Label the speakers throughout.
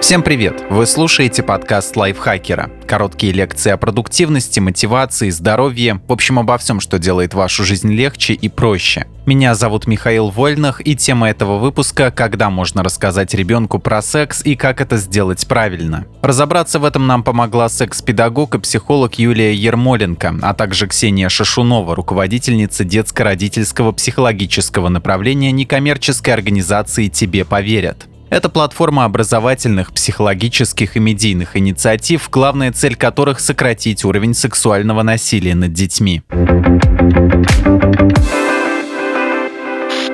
Speaker 1: Всем привет! Вы слушаете подкаст лайфхакера. Короткие лекции о продуктивности, мотивации, здоровье, в общем обо всем, что делает вашу жизнь легче и проще. Меня зовут Михаил Вольнах, и тема этого выпуска «Когда можно рассказать ребенку про секс и как это сделать правильно». Разобраться в этом нам помогла секс-педагог и психолог Юлия Ермоленко, а также Ксения Шашунова, руководительница детско-родительского психологического направления некоммерческой организации «Тебе поверят». Это платформа образовательных, психологических и медийных инициатив, главная цель которых – сократить уровень сексуального насилия над детьми.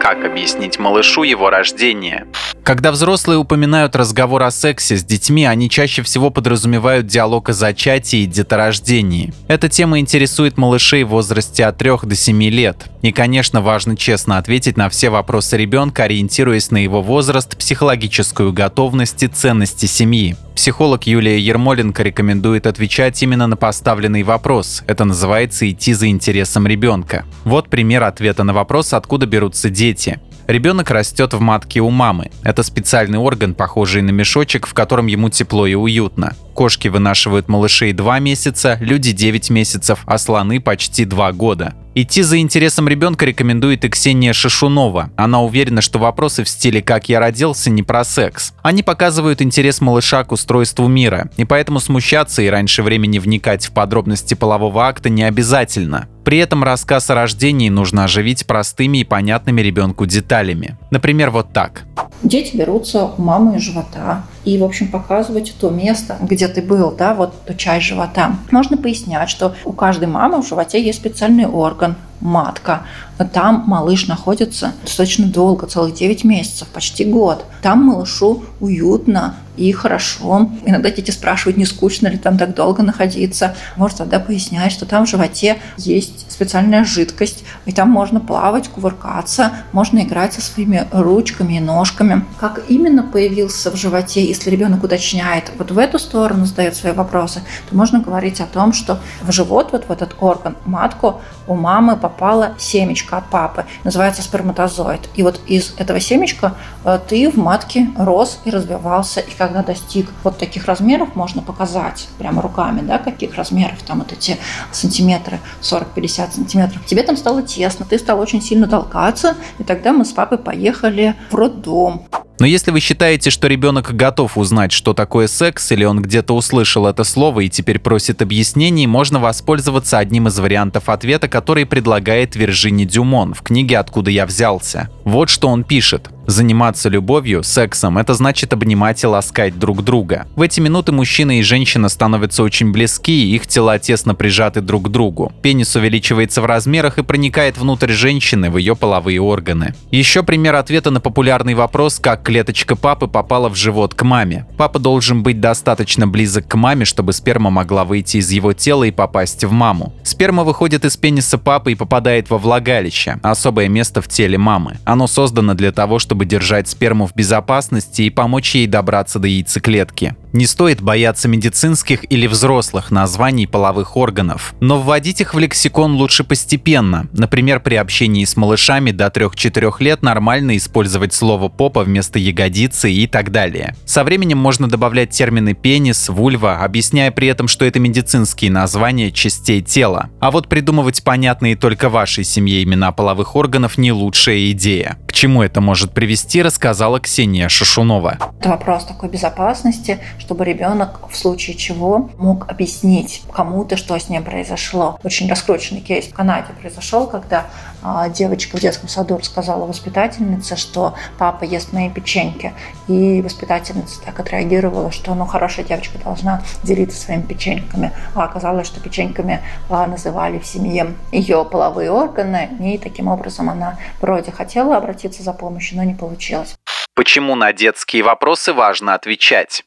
Speaker 1: Как объяснить малышу его рождение? Когда взрослые упоминают разговор о сексе с детьми, они чаще всего подразумевают диалог о зачатии и деторождении. Эта тема интересует малышей в возрасте от 3 до 7 лет. И, конечно, важно честно ответить на все вопросы ребенка, ориентируясь на его возраст, психологическую готовность и ценности семьи. Психолог Юлия Ермоленко рекомендует отвечать именно на поставленный вопрос. Это называется «идти за интересом ребенка». Вот пример ответа на вопрос, откуда берутся дети. Ребенок растет в матке у мамы. Это специальный орган, похожий на мешочек, в котором ему тепло и уютно. Кошки вынашивают малышей 2 месяца, люди 9 месяцев, а слоны почти 2 года. Идти за интересом ребенка рекомендует и Ксения Шишунова. Она уверена, что вопросы в стиле «как я родился» не про секс. Они показывают интерес малыша к устройству мира, и поэтому смущаться и раньше времени вникать в подробности полового акта не обязательно. При этом рассказ о рождении нужно оживить простыми и понятными ребенку деталями. Например, вот так.
Speaker 2: Дети берутся у мамы из живота и, в общем, показывать то место, где ты был, да, вот ту часть живота. Можно пояснять, что у каждой мамы в животе есть специальный орган, матка. Там малыш находится достаточно долго, целых 9 месяцев, почти год. Там малышу уютно и хорошо. Иногда дети спрашивают, не скучно ли там так долго находиться. Может тогда пояснять, что там в животе есть специальная жидкость, и там можно плавать, кувыркаться, можно играть со своими ручками и ножками. Как именно появился в животе, если ребенок уточняет, вот в эту сторону задает свои вопросы, то можно говорить о том, что в живот, вот в этот орган, матку у мамы попала семечко от папы, называется сперматозоид. И вот из этого семечка э, ты в матке рос и развивался, и когда достиг вот таких размеров, можно показать прямо руками, да, каких размеров там вот эти сантиметры, 40-50 сантиметров. Тебе там стало тесно, ты стал очень сильно толкаться, и тогда мы с папой поехали в роддом.
Speaker 1: Но если вы считаете, что ребенок готов узнать, что такое секс, или он где-то услышал это слово и теперь просит объяснений, можно воспользоваться одним из вариантов ответа, который предлагает Виржини Дюмон в книге «Откуда я взялся». Вот что он пишет. Заниматься любовью, сексом – это значит обнимать и ласкать друг друга. В эти минуты мужчина и женщина становятся очень близки, их тела тесно прижаты друг к другу. Пенис увеличивается в размерах и проникает внутрь женщины, в ее половые органы. Еще пример ответа на популярный вопрос, как клеточка папы попала в живот к маме. Папа должен быть достаточно близок к маме, чтобы сперма могла выйти из его тела и попасть в маму. Сперма выходит из пениса папы и попадает во влагалище, особое место в теле мамы. Оно создано для того, чтобы чтобы держать сперму в безопасности и помочь ей добраться до яйцеклетки. Не стоит бояться медицинских или взрослых названий половых органов, но вводить их в лексикон лучше постепенно. Например, при общении с малышами до 3-4 лет нормально использовать слово попа вместо ягодицы и так далее. Со временем можно добавлять термины пенис, вульва, объясняя при этом, что это медицинские названия частей тела. А вот придумывать понятные только вашей семье имена половых органов не лучшая идея чему это может привести, рассказала Ксения Шашунова.
Speaker 2: Это вопрос такой безопасности, чтобы ребенок в случае чего мог объяснить кому-то, что с ним произошло. Очень раскрученный кейс в Канаде произошел, когда а, девочка в детском саду рассказала воспитательнице, что папа ест мои печеньки. И воспитательница так отреагировала, что ну хорошая девочка должна делиться своими печеньками. А оказалось, что печеньками а, называли в семье ее половые органы. И таким образом она вроде хотела обратиться за помощью, но не получилось.
Speaker 1: Почему на детские вопросы важно отвечать?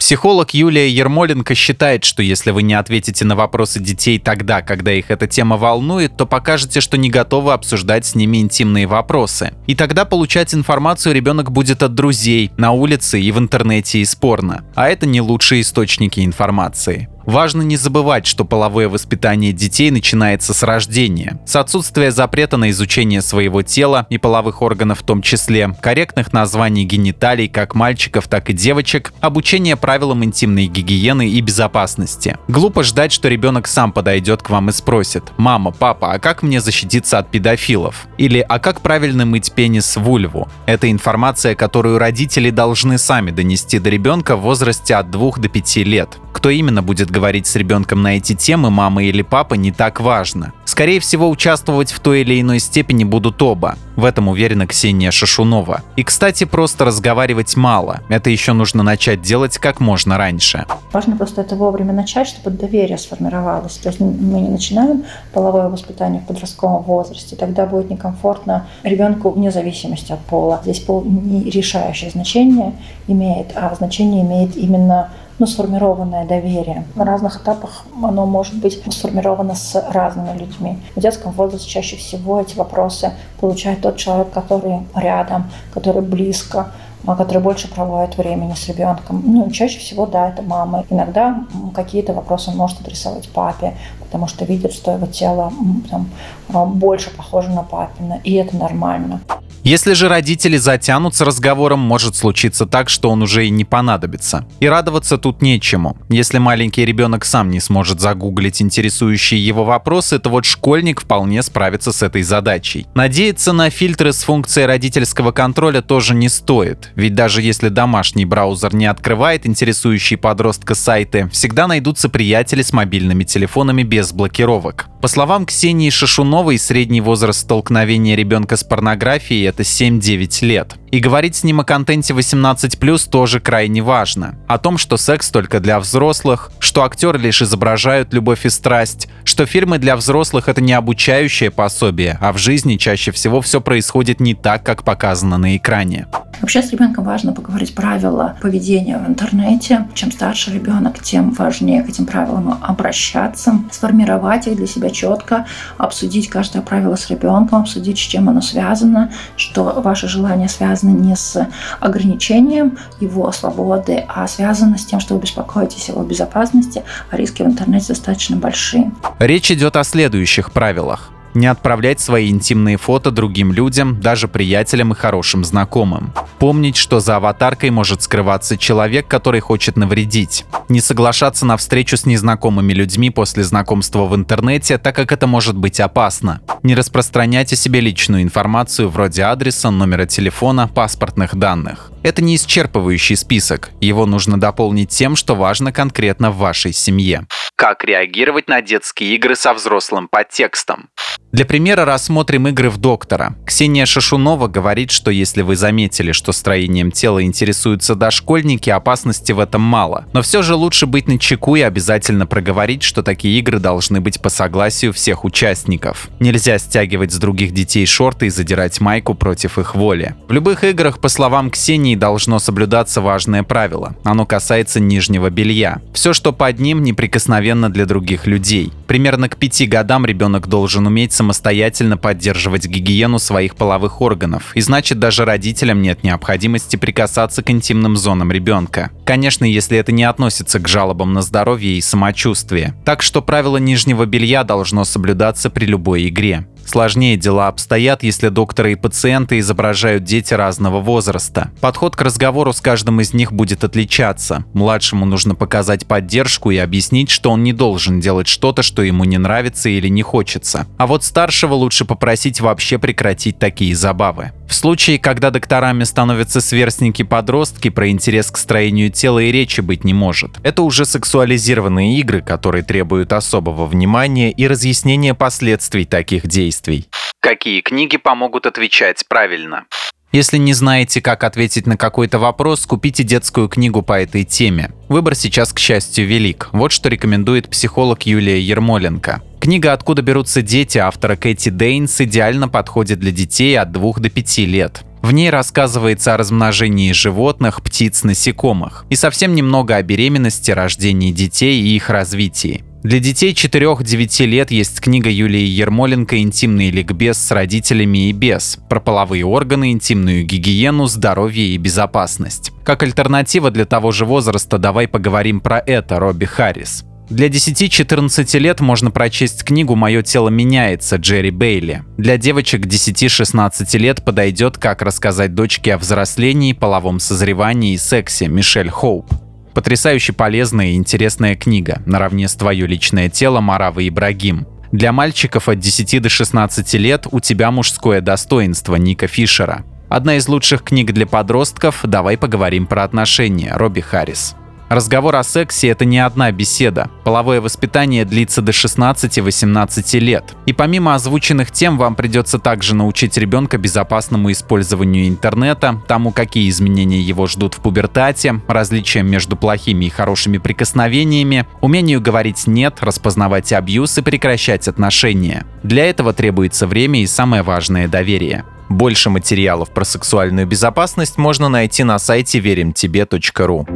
Speaker 1: Психолог Юлия Ермоленко считает, что если вы не ответите на вопросы детей тогда, когда их эта тема волнует, то покажете, что не готовы обсуждать с ними интимные вопросы. И тогда получать информацию ребенок будет от друзей, на улице и в интернете из порно. А это не лучшие источники информации. Важно не забывать, что половое воспитание детей начинается с рождения, с отсутствия запрета на изучение своего тела и половых органов в том числе, корректных названий гениталий как мальчиков, так и девочек, обучение правилам интимной гигиены и безопасности. Глупо ждать, что ребенок сам подойдет к вам и спросит «Мама, папа, а как мне защититься от педофилов?» Или «А как правильно мыть пенис в вульву?» Это информация, которую родители должны сами донести до ребенка в возрасте от 2 до 5 лет. Кто именно будет говорить с ребенком на эти темы, мама или папа, не так важно. Скорее всего, участвовать в той или иной степени будут оба. В этом уверена Ксения Шашунова. И, кстати, просто разговаривать мало. Это еще нужно начать делать как можно раньше.
Speaker 2: Важно просто это вовремя начать, чтобы доверие сформировалось. То есть мы не начинаем половое воспитание в подростковом возрасте, тогда будет некомфортно ребенку вне зависимости от пола. Здесь пол не решающее значение имеет, а значение имеет именно ну, сформированное доверие. На разных этапах оно может быть сформировано с разными людьми. В детском возрасте чаще всего эти вопросы получает тот человек, который рядом, который близко, а, который больше проводит времени с ребенком. Ну, чаще всего, да, это мама. Иногда какие-то вопросы может адресовать папе, потому что видит, что его тело там, а, больше похоже на папина, и это нормально.
Speaker 1: Если же родители затянутся разговором, может случиться так, что он уже и не понадобится. И радоваться тут нечему. Если маленький ребенок сам не сможет загуглить интересующие его вопросы, то вот школьник вполне справится с этой задачей. Надеяться на фильтры с функцией родительского контроля тоже не стоит, ведь даже если домашний браузер не открывает интересующие подростка сайты, всегда найдутся приятели с мобильными телефонами без блокировок. По словам Ксении Шашуновой, средний возраст столкновения ребенка с порнографией это 7-9 лет. И говорить с ним о контенте 18+, тоже крайне важно. О том, что секс только для взрослых, что актеры лишь изображают любовь и страсть, что фильмы для взрослых это не обучающее пособие, а в жизни чаще всего все происходит не так, как показано на экране.
Speaker 2: Вообще с ребенком важно поговорить правила поведения в интернете. Чем старше ребенок, тем важнее к этим правилам обращаться, сформировать их для себя четко, обсудить каждое правило с ребенком, обсудить, с чем оно связано, что ваше желание связано не с ограничением его свободы, а связано с тем, что вы беспокоитесь о его безопасности, а риски в интернете достаточно большие.
Speaker 1: Речь идет о следующих правилах не отправлять свои интимные фото другим людям, даже приятелям и хорошим знакомым. Помнить, что за аватаркой может скрываться человек, который хочет навредить. Не соглашаться на встречу с незнакомыми людьми после знакомства в интернете, так как это может быть опасно. Не распространять о себе личную информацию вроде адреса, номера телефона, паспортных данных. Это не исчерпывающий список. Его нужно дополнить тем, что важно конкретно в вашей семье. Как реагировать на детские игры со взрослым подтекстом? Для примера рассмотрим игры в доктора. Ксения Шашунова говорит, что если вы заметили, что строением тела интересуются дошкольники, опасности в этом мало. Но все же лучше быть на чеку и обязательно проговорить, что такие игры должны быть по согласию всех участников. Нельзя стягивать с других детей шорты и задирать майку против их воли. В любых играх, по словам Ксении, должно соблюдаться важное правило. Оно касается нижнего белья. Все, что под ним, неприкосновенно для других людей. Примерно к пяти годам ребенок должен уметь самостоятельно поддерживать гигиену своих половых органов, и значит даже родителям нет необходимости прикасаться к интимным зонам ребенка. Конечно, если это не относится к жалобам на здоровье и самочувствие. Так что правило нижнего белья должно соблюдаться при любой игре. Сложнее дела обстоят, если докторы и пациенты изображают дети разного возраста. Подход к разговору с каждым из них будет отличаться. Младшему нужно показать поддержку и объяснить, что он не должен делать что-то, что ему не нравится или не хочется. А вот старшего лучше попросить вообще прекратить такие забавы. В случае, когда докторами становятся сверстники-подростки, про интерес к строению тела и речи быть не может. Это уже сексуализированные игры, которые требуют особого внимания и разъяснения последствий таких действий. Какие книги помогут отвечать правильно? Если не знаете, как ответить на какой-то вопрос, купите детскую книгу по этой теме. Выбор сейчас, к счастью, велик. Вот что рекомендует психолог Юлия Ермоленко. Книга «Откуда берутся дети» автора Кэти Дейнс идеально подходит для детей от 2 до 5 лет. В ней рассказывается о размножении животных, птиц, насекомых и совсем немного о беременности, рождении детей и их развитии. Для детей 4-9 лет есть книга Юлии Ермоленко «Интимный ликбез с родителями и без» про половые органы, интимную гигиену, здоровье и безопасность. Как альтернатива для того же возраста давай поговорим про это Робби Харрис. Для 10-14 лет можно прочесть книгу «Мое тело меняется» Джерри Бейли. Для девочек 10-16 лет подойдет «Как рассказать дочке о взрослении, половом созревании и сексе» Мишель Хоуп. Потрясающе полезная и интересная книга, наравне с «Твое личное тело» Маравы Ибрагим. Для мальчиков от 10 до 16 лет «У тебя мужское достоинство» Ника Фишера. Одна из лучших книг для подростков «Давай поговорим про отношения» Робби Харрис. Разговор о сексе – это не одна беседа. Половое воспитание длится до 16-18 лет. И помимо озвученных тем, вам придется также научить ребенка безопасному использованию интернета, тому, какие изменения его ждут в пубертате, различиям между плохими и хорошими прикосновениями, умению говорить «нет», распознавать абьюз и прекращать отношения. Для этого требуется время и самое важное – доверие. Больше материалов про сексуальную безопасность можно найти на сайте веримтебе.ру.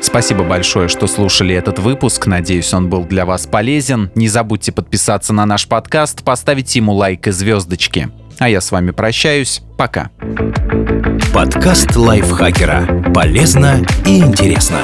Speaker 1: Спасибо большое, что слушали этот выпуск. Надеюсь, он был для вас полезен. Не забудьте подписаться на наш подкаст, поставить ему лайк и звездочки. А я с вами прощаюсь. Пока.
Speaker 3: Подкаст лайфхакера. Полезно и интересно.